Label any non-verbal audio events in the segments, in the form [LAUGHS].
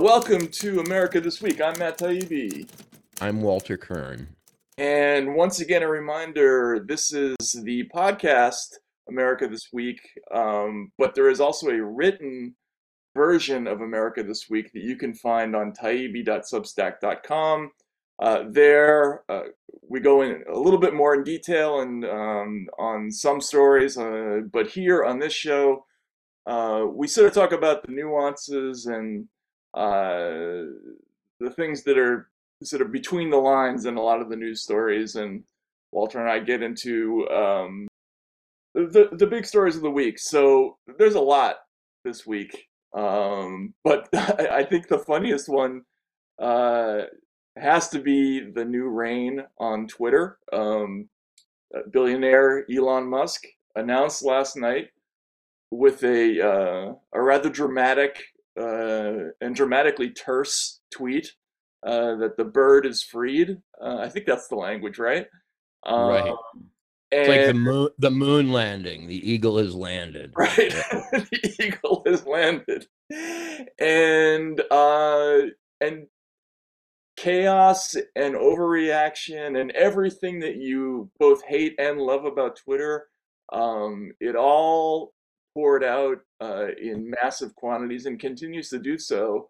Welcome to America This Week. I'm Matt Taibbi. I'm Walter Kirn. And once again, a reminder this is the podcast, America This Week, um, but there is also a written version of America This Week that you can find on taibbi.substack.com. Uh, there, uh, we go in a little bit more in detail and um, on some stories, uh, but here on this show, uh, we sort of talk about the nuances and uh, the things that are sort of between the lines in a lot of the news stories. And Walter and I get into um, the the big stories of the week. So there's a lot this week, um, but [LAUGHS] I think the funniest one uh, has to be the new reign on Twitter. Um, billionaire Elon Musk announced last night with a uh, a rather dramatic uh, and dramatically terse tweet uh, that the bird is freed. Uh, I think that's the language, right? right. Um, it's like the moon, the moon landing. The eagle has landed. [LAUGHS] Right. [LAUGHS] the eagle has landed, and uh, and chaos and overreaction and everything that you both hate and love about Twitter. Um, it all poured out uh, in massive quantities and continues to do so.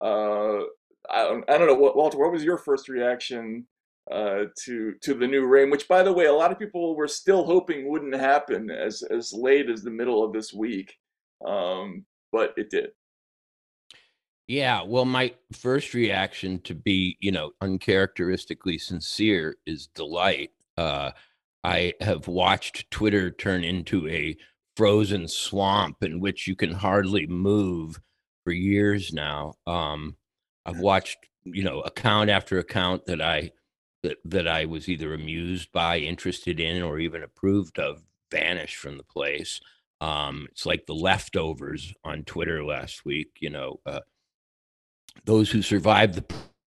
Uh, I, I don't know, Walter. What was your first reaction uh, to to the new reign? Which, by the way, a lot of people were still hoping wouldn't happen as as late as the middle of this week, um, but it did. Yeah, well, my first reaction to be, you know, uncharacteristically sincere is delight. Uh, I have watched Twitter turn into a frozen swamp in which you can hardly move for years now. Um, I've watched, you know, account after account that I that that I was either amused by, interested in, or even approved of vanish from the place. Um, it's like the leftovers on Twitter last week. You know, uh, those who survived the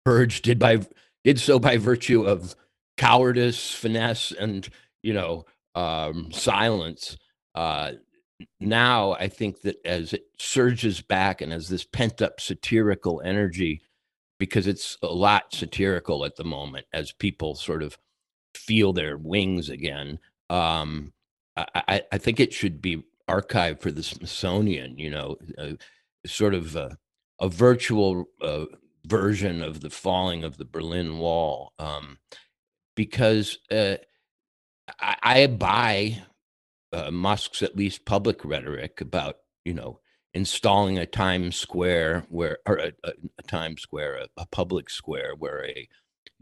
purge did by did so by virtue of cowardice, finesse, and you know um, silence. Uh, now I think that as it surges back and as this pent up satirical energy, because it's a lot satirical at the moment, as people sort of feel their wings again. Um, I, I, think it should be archived for the Smithsonian. You know, uh, sort of a, a virtual uh, version of the falling of the Berlin Wall, um, because uh, I, I buy uh, Musk's at least public rhetoric about you know installing a Times Square where or a, a, a Times Square, a, a, public square where a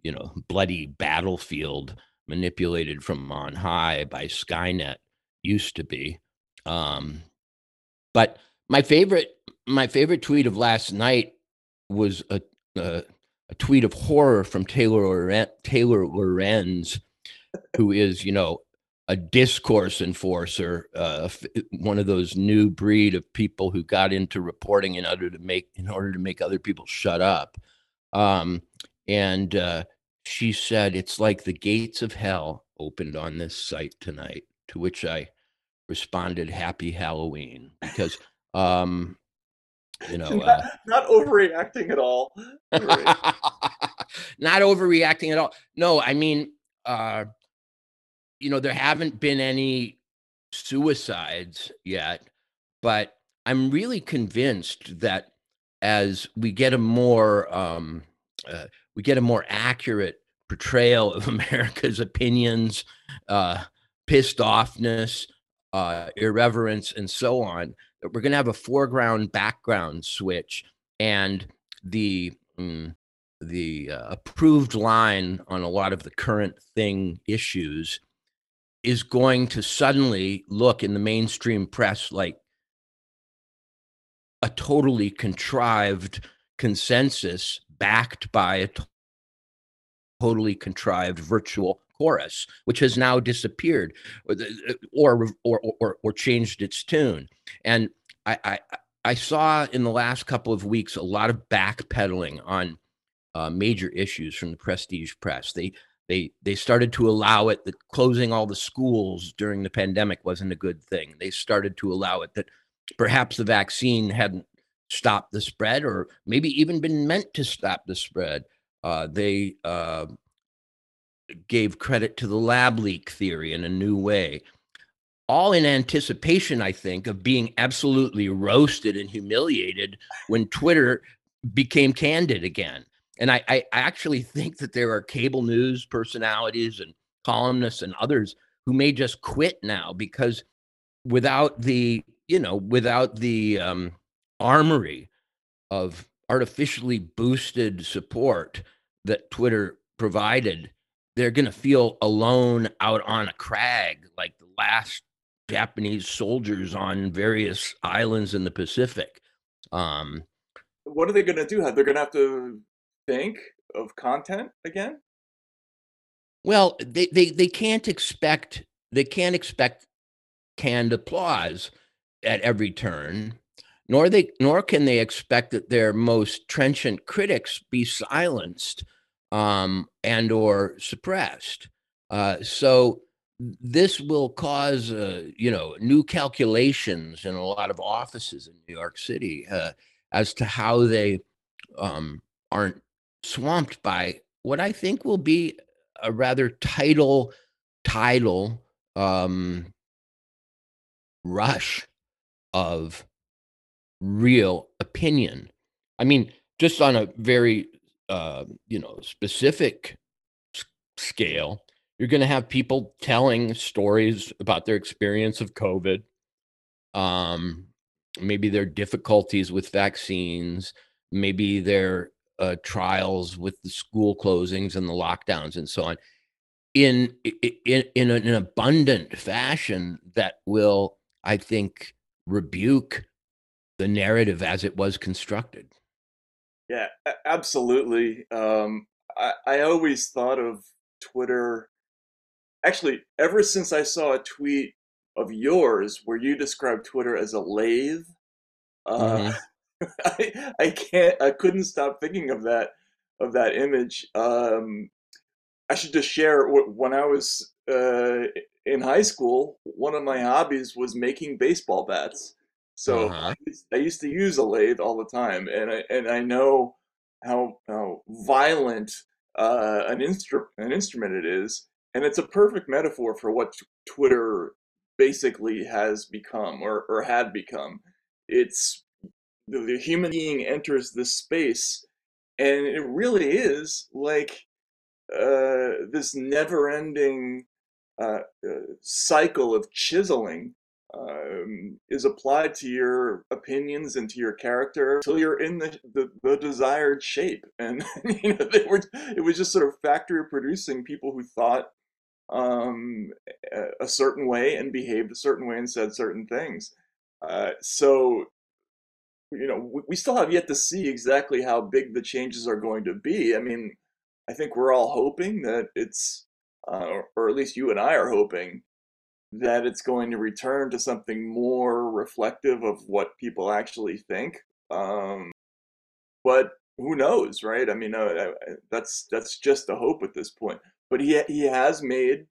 you know bloody battlefield manipulated from on high by Skynet used to be. Um, but my favorite my favorite tweet of last night was a, a, a tweet of horror from Taylor Taylor Lorenz, who is you know a discourse enforcer, uh, one of those new breed of people who got into reporting in order to make in order to make other people shut up. Um, and uh, she said, "It's like the gates of hell opened on this site tonight." To which I responded, "Happy Halloween," because um, you know, not, uh, [LAUGHS] not overreacting at all. [LAUGHS] not overreacting at all. No, I mean. Uh, you know, there haven't been any suicides yet, but I'm really convinced that as we get a more um, uh, we get a more accurate portrayal of [LAUGHS] America's opinions, uh, pissed offness, uh, irreverence, and so on, that we're going to have a foreground background switch, and the mm, the uh, approved line on a lot of the current thing issues is going to suddenly look in the mainstream press like a totally contrived consensus backed by a totally contrived virtual chorus, which has now disappeared or or or, or changed its tune. And I, I, I saw in the last couple of weeks a lot of backpedaling on uh, major issues from the prestige press. They they they started to allow it that closing all the schools during the pandemic wasn't a good thing. They started to allow it that perhaps the vaccine hadn't stopped the spread or maybe even been meant to stop the spread. Uh, they uh, gave credit to the lab leak theory in a new way, all in anticipation, I think, of being absolutely roasted and humiliated when Twitter became candid again. And I, I, actually think that there are cable news personalities and columnists and others who may just quit now because without the you know without the um, armory of artificially boosted support that Twitter provided, they're going to feel alone out on a crag like the last Japanese soldiers on various islands in the Pacific. Um, what are they going to do? They're going to have to think of content again. Well, they, they, they can't expect they can't expect canned applause at every turn, nor they nor can they expect that their most trenchant critics be silenced um, and or suppressed. Uh, so this will cause uh, you know new calculations in a lot of offices in New York City uh, as to how they um, aren't swamped by what I think will be a rather tidal tidal um, rush of real opinion. I mean, just on a very uh, you know specific s- scale, you're going to have people telling stories about their experience of COVID, um, maybe their difficulties with vaccines, maybe their uh, trials with the school closings and the lockdowns and so on in in in an abundant fashion that will i think rebuke the narrative as it was constructed yeah absolutely um, I, I always thought of twitter actually ever since i saw a tweet of yours where you described twitter as a lathe uh, mm-hmm. [LAUGHS] I, I can't i couldn't stop thinking of that of that image um, I should just share when I was uh, in high school, one of my hobbies was making baseball bats. So uh-huh. I used to use a lathe all the time, and I and I know how how violent uh, an instrument an instrument it is, and it's a perfect metaphor for what t- Twitter basically has become or or had become. It's the, the human being enters this space, and it really is like uh, this never-ending uh, uh, cycle of chiseling um, is applied to your opinions and to your character until you're in the, the, the desired shape. [LAUGHS] And you know, they were it was just sort of factory producing people who thought um, a certain way and behaved a certain way and said certain things. Uh, so you know, we, we still have yet to see exactly how big the changes are going to be. I mean, I think we're all hoping that it's, uh, or at least you and I are hoping that it's going to return to something more reflective of what people actually think. Um, but who knows, right? I mean, uh, that's that's just a hope at this point. But he he has made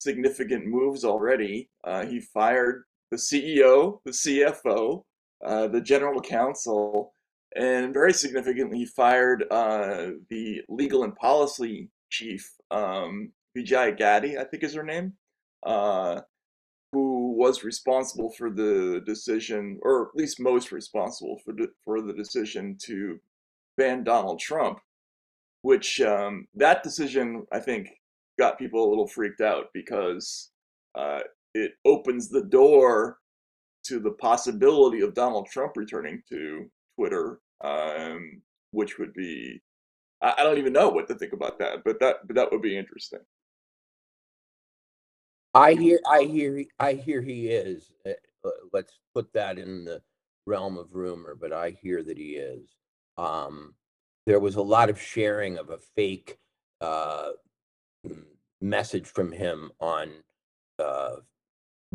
significant moves already. Uh, he fired the CEO, the CFO, uh, the general counsel, and very significantly, fired uh, the legal and policy chief, um, Vijay I think is her name, uh, who was responsible for the decision, or at least most responsible for the, for the decision to ban Donald Trump. Which um, that decision, I think, got people a little freaked out because uh, it opens the door to the possibility of Donald Trump returning to Twitter um, which would be I, I don't even know what to think about that, but that but that would be interesting. I hear, I hear, I hear he is. Uh, uh, let's put that in the realm of rumor, but I hear that he is. Um, there was a lot of sharing of a fake uh, message from him on uh,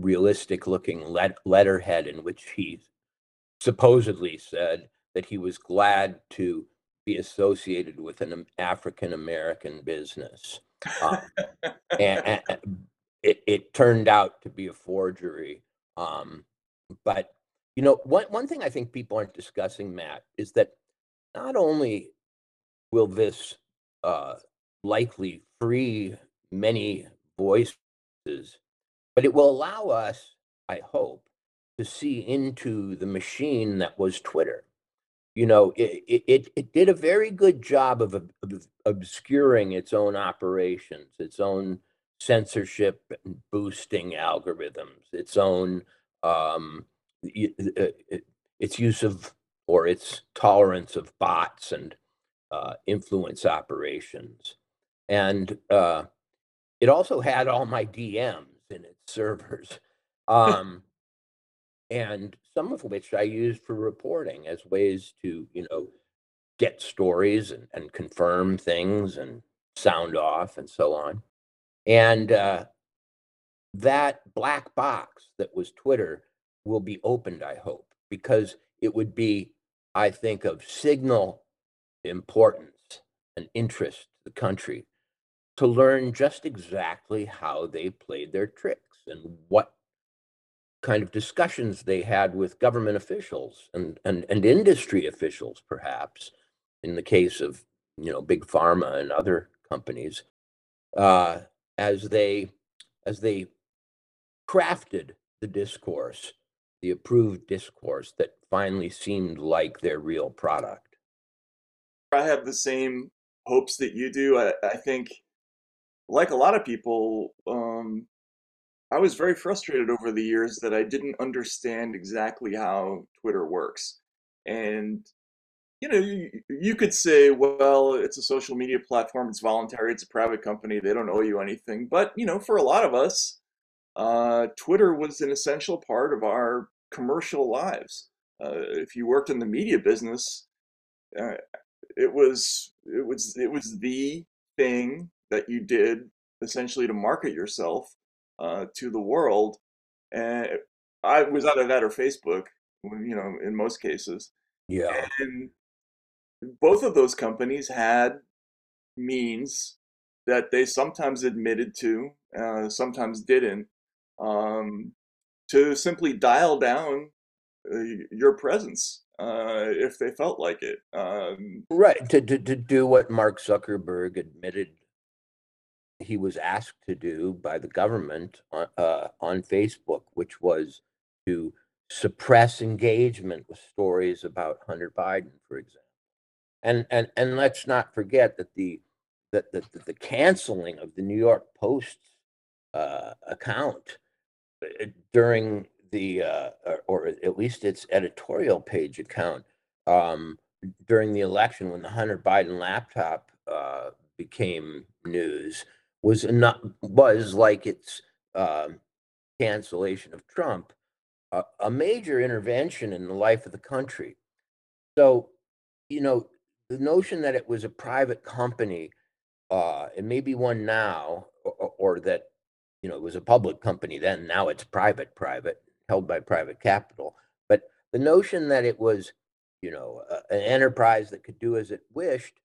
realistic looking let- letterhead in which he supposedly said that he was glad to be associated with an African American business. Um, and, [LAUGHS] and it, it, turned out to be a forgery. Um, but, you know, one, one thing I think people aren't discussing, Matt, is that not only will this uh, likely free many voices, but it will allow us, I hope, to see into the machine that was Twitter. You know, it, it, it did a very good job of, of obscuring its own operations, its own censorship and boosting algorithms, its own um, uh, its use of or its tolerance of bots and uh, influence operations. And uh, it also had all my DMs servers, [LAUGHS] [LAUGHS] um, and some of which I used for reporting as ways to, you know, get stories and, and confirm things and sound off and so on. And uh, that black box that was Twitter will be opened, I hope, because it would be, I think, of signal importance and interest to the country to learn just exactly how they played their tricks and what kind of discussions they had with government officials and, and, and industry officials, perhaps, in the case of you know big pharma and other companies, uh, as they as they crafted the discourse the approved discourse that finally seemed like their real product. I have the same hopes that you do. I, I think, like a lot of people, um, I was very frustrated over the years that I didn't understand exactly how Twitter works. And, you know, you, you could say, well, it's a social media platform, it's voluntary, it's a private company, they don't owe you anything. But, you know, for a lot of us, uh, Twitter was an essential part of our commercial lives. Uh, if you worked in the media business, uh, it was it was it was the thing that you did essentially to market yourself uh, to the world. And I was either that or Facebook, you know, in most cases. Yeah. And both of those companies had means that they sometimes admitted to, uh, sometimes didn't, um, to simply dial down uh, your presence uh, if they felt like it. Um, right. To, to, to do what Mark Zuckerberg admitted he was asked to do by the government on, uh, on Facebook, which was to suppress engagement with stories about Hunter Biden, for example. And and and let's not forget that the that the, the, canceling of the New York Post uh, account uh, during the uh, or, at least its editorial page account um, during the election when the Hunter Biden laptop uh, became news was not was like its uh, cancellation of Trump a, a major intervention in the life of the country. So, you know, the notion that it was a private company, uh, it may be one now, or, or that you know, it was a public company then. Now it's private, private, held by private capital. But the notion that it was, you know, an enterprise that could do as it wished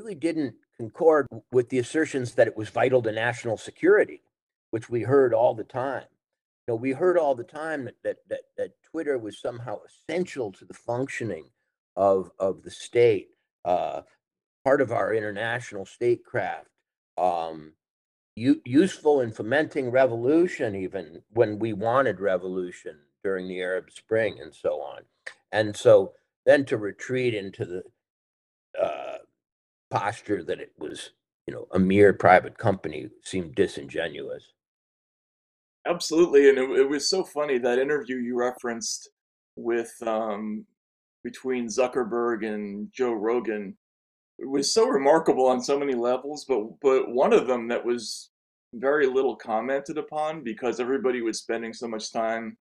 really didn't concord with the assertions that it was vital to national security, which we heard all the time. You know, we heard all the time that that that, that Twitter was somehow essential to the functioning of of the state, uh, part of our international statecraft. Um, useful in fomenting revolution, even when we wanted revolution during the Arab Spring and so on. And so then to retreat into the posture that it was, you know, a mere private company seemed disingenuous. Absolutely, and it, it was so funny that interview you referenced with um, between Zuckerberg and Joe Rogan it was so remarkable on so many levels, but but one of them that was very little commented upon because everybody was spending so much time,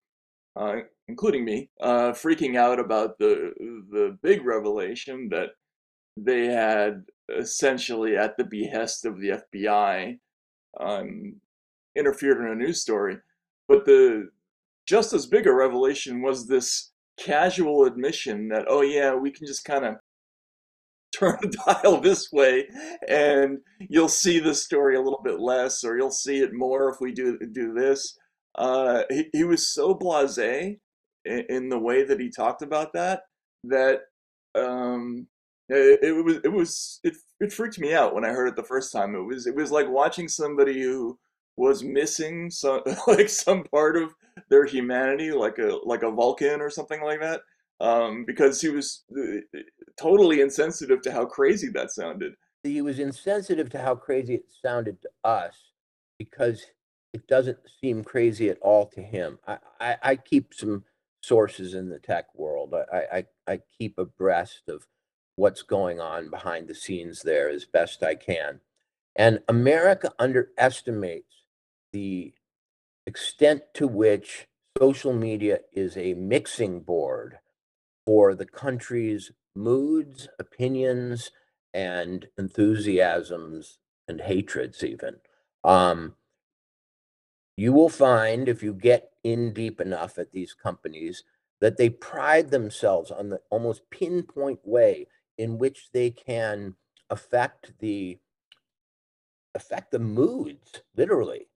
uh, including me, uh, freaking out about the the big revelation that they had essentially at the behest of the FBI um, interfered in a news story. But the just as big a revelation was this casual admission that oh yeah we can just kind of turn the [LAUGHS] dial this way and you'll see the story a little bit less or you'll see it more if we do do this uh, he, he was so blasé in, in the way that he talked about that that um, it, it, was it was it, it freaked me out when I heard it the first time. It was it was like watching somebody who was missing some [LAUGHS] like some part of their humanity, like a like a Vulcan or something like that, um, because he was uh, totally insensitive to how crazy that sounded. He was insensitive to how crazy it sounded to us because it doesn't seem crazy at all to him. I, I, I keep some sources in the tech world. I, I, I keep abreast of what's going on behind the scenes there as best I can. And America underestimates the extent to which social media is a mixing board for the country's moods, opinions, and enthusiasms and hatreds, even. Um, you will find if you get in deep enough at these companies that they pride themselves on the almost pinpoint way in which they can affect the affect the moods literally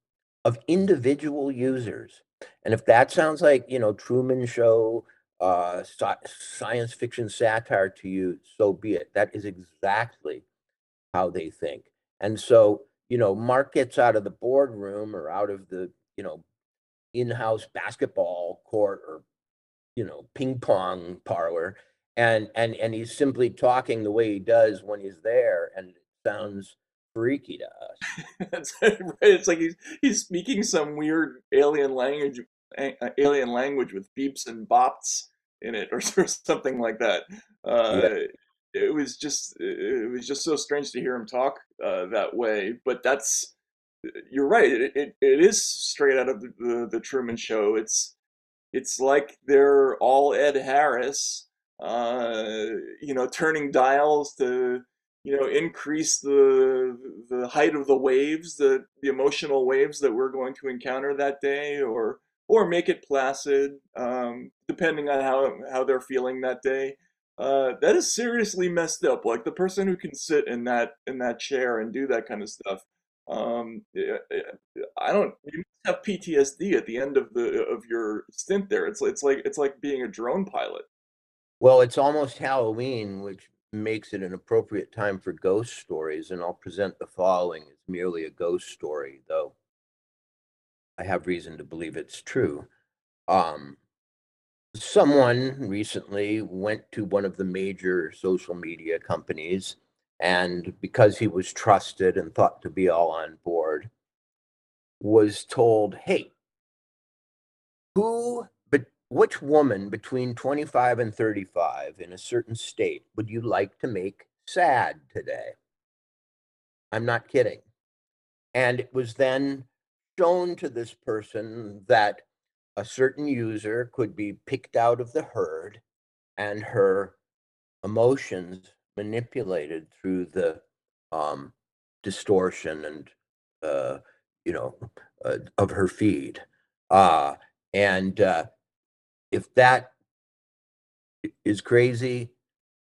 of individual users. And if that sounds like you know truman show uh, science fiction satire to you so be it. That is exactly how they think. And so you know mark gets out of the boardroom or out of the you know in-house basketball court or you know ping pong parlor and and and he's simply talking the way he does when he's there and it sounds freaky to us. [LAUGHS] It's like he's he's speaking some weird alien language alien language with beeps and bops in it [LAUGHS] or, or something like that. Uh, yeah. it was just it was just so strange to hear him talk uh, that way but that's you're right it, it, it is straight out of the, the, the truman show. It's it's like they're all ed harris you know, turning dials to you know increase the the height of the waves, the the emotional waves that we're going to encounter that day, or or make it placid, um, depending on how how they're feeling that day. Uh, that is seriously messed up. Like the person who can sit in that in that chair and do that kind of stuff. Um, I don't. You have PTSD at the end of the of your stint there. It's it's like it's like being a drone pilot. Well, it's almost Halloween, which makes it an appropriate time for ghost stories, and I'll present the following as merely a ghost story, though I have reason to believe it's true. Um, someone recently went to one of the major social media companies, and because he was trusted and thought to be all on board, was told, hey, who which woman between 25 and 35 in a certain state would you like to make sad today? I'm not kidding. And it was then shown to this person that a certain user could be picked out of the herd and her emotions manipulated through the um, distortion and uh, you know uh, of her feed uh, and uh, if that is crazy,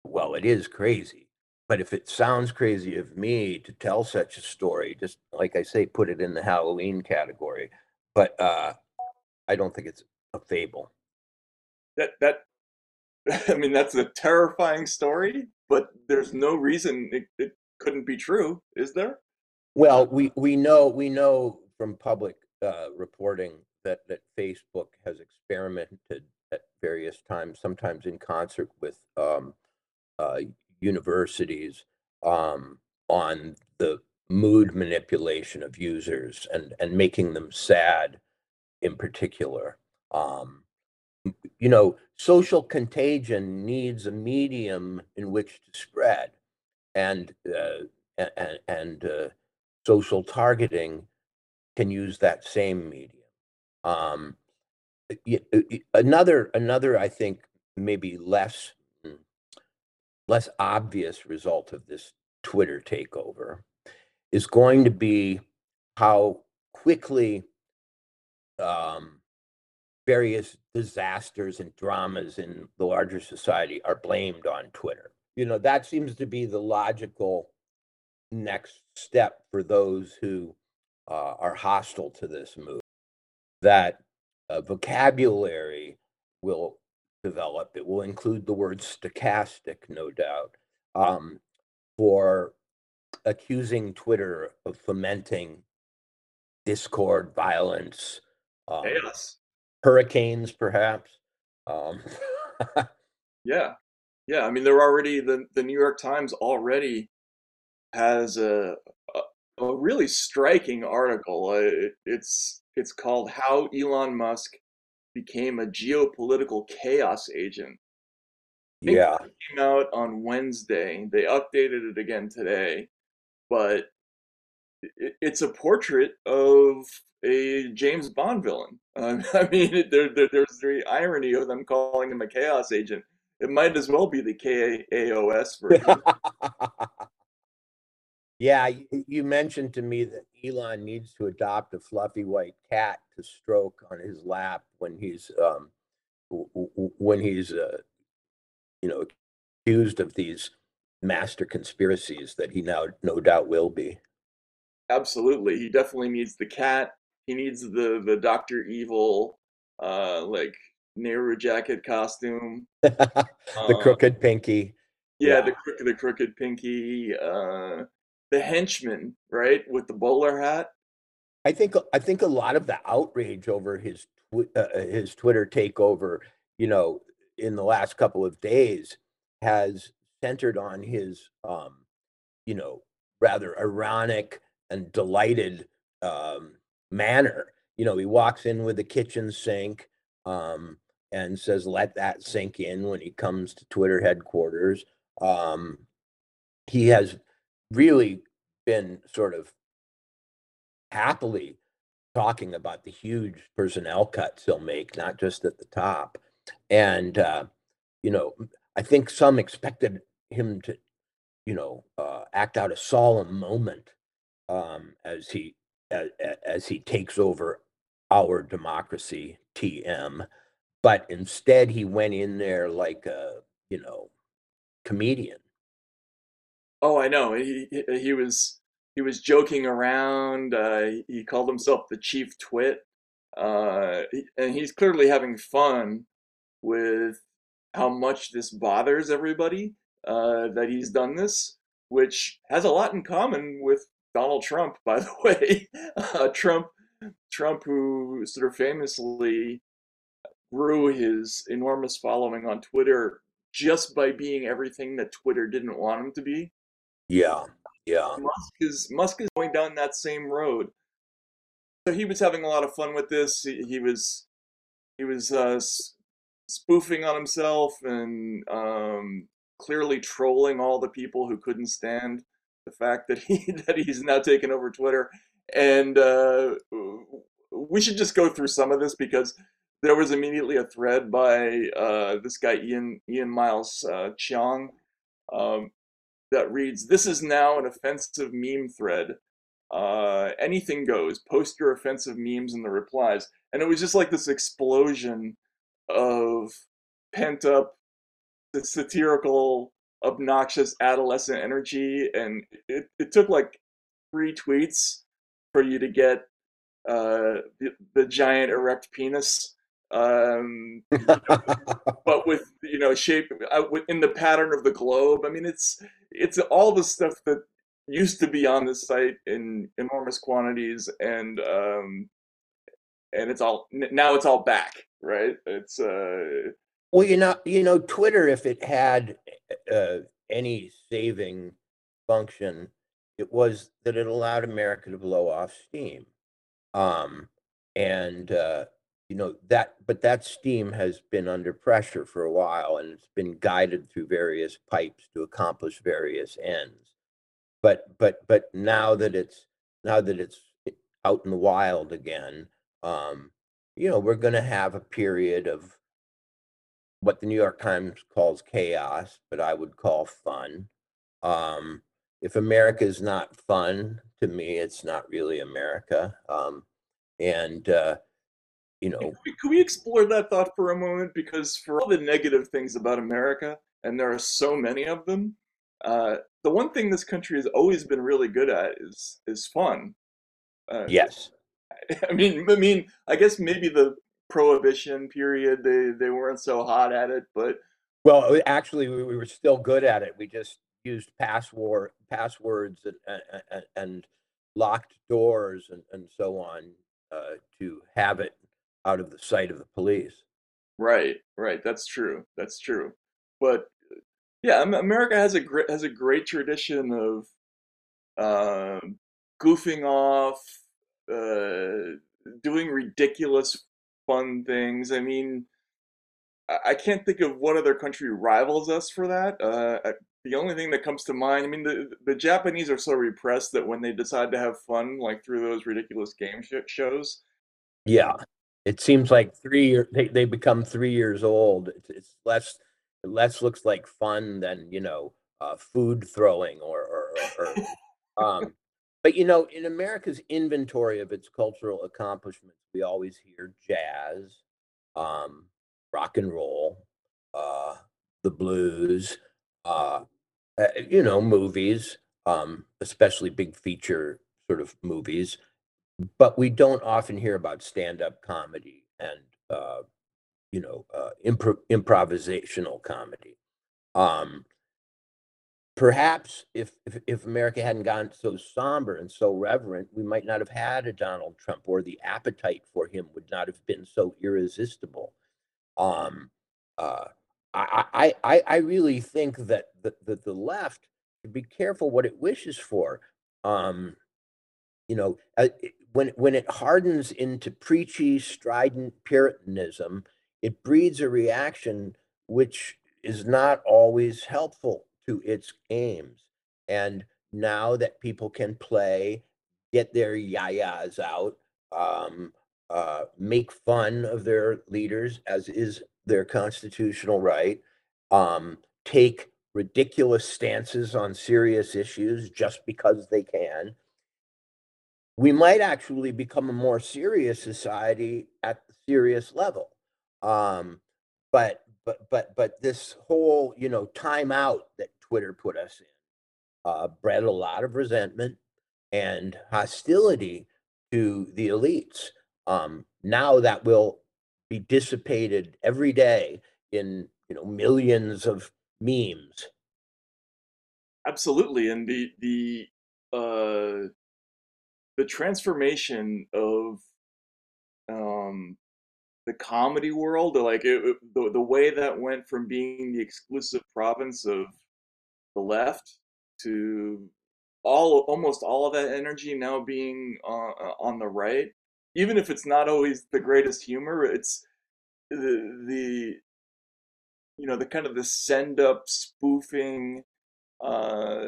well, it is crazy. But if it sounds crazy of me to tell such a story, just like I say, put it in the Halloween category. But uh, I don't think it's a fable. That that [LAUGHS] I mean, that's a terrifying story, but there's no reason it, it couldn't be true, is there? Well, we we know we know from public uh, reporting that that Facebook has experimented at various times, sometimes in concert with um, uh, universities, um, on the mood manipulation of users and and making them sad, in particular. Um, you know, social contagion needs a medium in which to spread, and uh, and and uh, social targeting can use that same medium. Um, another another I think maybe less mm, less obvious result of this Twitter takeover is going to be how quickly um, various disasters and dramas in the larger society are blamed on Twitter. You know, that seems to be the logical next step for those who uh, are hostile to this move. That uh, vocabulary will develop. It will include the word stochastic, no doubt, um, for accusing Twitter of fomenting discord, violence, um, chaos, hurricanes, perhaps. Um, [LAUGHS] yeah, yeah. I mean, they're already the the New York Times already has a a, a really striking article. It, it's it's called "How Elon Musk Became a Geopolitical Chaos Agent." Yeah, it came out on Wednesday. They updated it again today, but it's a portrait of a James Bond villain. Um, [LAUGHS] I mean, there, there, there's the irony of them calling him a chaos agent. It might as well be the KAOS version. [LAUGHS] yeah, you mentioned to me that Elon needs to adopt a fluffy white cat to stroke on his lap when he's um, when he's uh, you know accused of these master conspiracies that he now no doubt will be. Absolutely, he definitely needs the cat he needs the the Doctor Evil, uh, like Nehru jacket costume. [LAUGHS] the uh, crooked pinky. Yeah, yeah, the crooked the crooked pinky. Uh, the henchman, right, with the bowler hat. I think I think a lot of the outrage over his uh, uh, his Twitter takeover, you know, in the last couple of days, has centered on his, um, you know, rather ironic and delighted um, manner. You know, he walks in with the kitchen sink um, and says, let that sink in when he comes to Twitter headquarters. Um, he has really been sort of happily talking about the huge personnel cuts he'll make, not just at the top. And, uh, you know, I think some expected him to, you know, uh, act out a solemn moment um, as he as, as he takes over our democracy, TM. But instead, he went in there like a, you know, comedian. Oh, I know. He he was he was joking around. Uh, he called himself the chief twit, uh, and he's clearly having fun with how much this bothers everybody uh, that he's done this, which has a lot in common with Donald Trump, [LAUGHS] by the way. Uh, Trump, Trump, who sort of famously grew his enormous following on Twitter just by being everything that Twitter didn't want him to be. Yeah, yeah. Musk is Musk is going down that same road. So he was having a lot of fun with this. He, he was he was uh, spoofing on himself and um, clearly trolling all the people who couldn't stand the fact that he [LAUGHS] that he's now taken over Twitter, and uh, we should just go through some of this because there was immediately a thread by uh, this guy Ian Ian Miles uh, Cheong um, that reads, "This is now an offensive meme thread. Uh, anything goes. Post your offensive memes in the replies." And it was just like this explosion of pent up satirical obnoxious adolescent energy and it, it took like three tweets for you to get uh, the, the giant erect penis um, [LAUGHS] but with you know shape uh, in the pattern of the globe i mean it's it's all the stuff that used to be on the site in enormous quantities and um and it's all now it's all back right it's uh well, you know, you know, Twitter, if it had uh, any saving function, it was that it allowed America to blow off steam. Um, and uh, you know that, but that steam has been under pressure for a while, and it's been guided through various pipes to accomplish various ends. But but but now that it's now that it's out in the wild again, um, you know, we're going to have a period of what the New York Times calls chaos, but I would call fun. Um, if America is not fun, to me, it's not really America. Um, and uh, you know, can we, explore that thought for a moment? Because for all the negative things about America, and there are so many of them, uh, the one thing this country has always been really good at is is fun. Uh, yes. [LAUGHS] I mean, I mean, I guess maybe the prohibition period they they weren't so hot at it, but well, actually, we, we were still good at it. We just used password passwords and and, and locked doors and, and so on uh, to have it out of the sight of the police. Right, right. That's true. That's true. But yeah, America has a great has a great tradition of uh, goofing off, uh, doing ridiculous fun things. I mean, I can't think of what other country rivals us for that. Uh, the only thing that comes to mind, I mean, the the Japanese are so repressed that when they decide to have fun, like through those ridiculous game sh- shows, yeah, it seems like three years they, they become three years old. It's, it's less less looks like fun than you know uh, food throwing or or, or, or um, but you know in America's inventory of its cultural accomplishments, we always hear jazz, um, rock and roll, uh, the blues, uh, uh, you know, movies, um, especially big feature sort of movies. But we don't often hear about stand-up comedy and uh, you know uh, impro- improvisational comedy. Um, perhaps if, if if America hadn't gone so somber and so reverent, we might not have had a Donald Trump, or the appetite for him would not have been so irresistible. Um, uh, I, I, I really think that the, the, the left should be careful what it wishes for. Um, you know, uh, when when it hardens into preachy, strident Puritanism, it breeds a reaction which is not always helpful to its aims. And now that people can play, get their yayas out, um, uh, make fun of their leaders, as is their constitutional right, um, take ridiculous stances on serious issues just because they can. We might actually become a more serious society at the serious level. Um, but but but but this whole you know timeout that Twitter put us in uh, bred a lot of resentment and hostility to the elites um, now that will be dissipated every day in you know millions of memes. Absolutely, and the the uh, the transformation of um, the comedy world, like it, the the way that went from being the exclusive province of the left to all almost all of that energy now being uh, on the right even if it's not always the greatest humor, it's the the you know the kind of the send up spoofing, uh,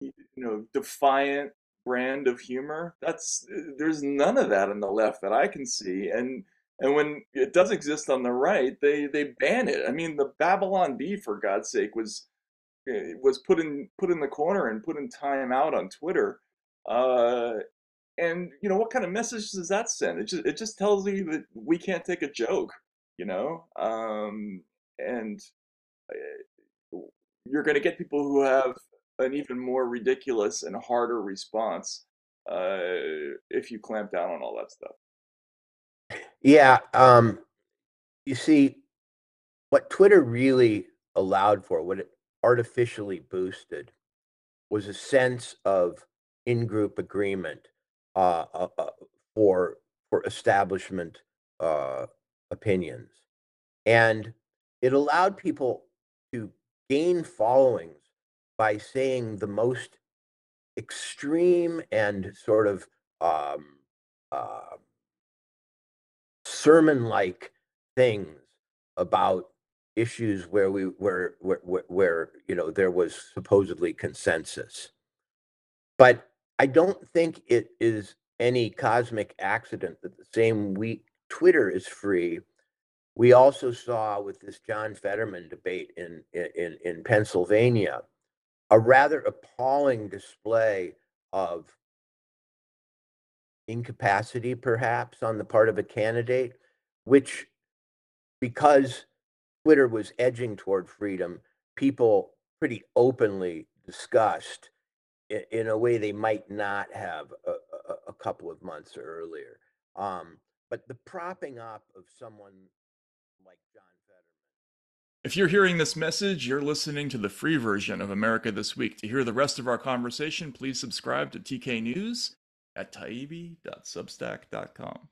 you know, defiant brand of humor. That's there's none of that on the left that I can see, and and when it does exist on the right, they they ban it. I mean, the Babylon Bee, for God's sake, was eh, was put in put in the corner and put in time out on Twitter. Uh, and you know what kind of message does that send it just it just tells you that we can't take a joke you know um, and uh, you're going to get people who have an even more ridiculous and harder response uh, if you clamp down on all that stuff. Yeah um, you see what twitter really allowed for what it artificially boosted was a sense of in-group agreement uh, uh, uh, for for establishment uh, opinions, and it allowed people to gain followings by saying the most extreme and sort of um, uh, sermon-like things about issues where we where, where where you know there was supposedly consensus but I don't think it is any cosmic accident that the same week Twitter is free. We also saw with this John Fetterman debate in, in, in Pennsylvania a rather appalling display of incapacity, perhaps, on the part of a candidate, which, because Twitter was edging toward freedom, people pretty openly discussed in a way they might not have a, a, a couple of months earlier. Um, but the propping up of someone like John. If you're hearing this message, you're listening to the free version of America This Week. To hear the rest of our conversation, please subscribe to TK News at taibbi.substack.com.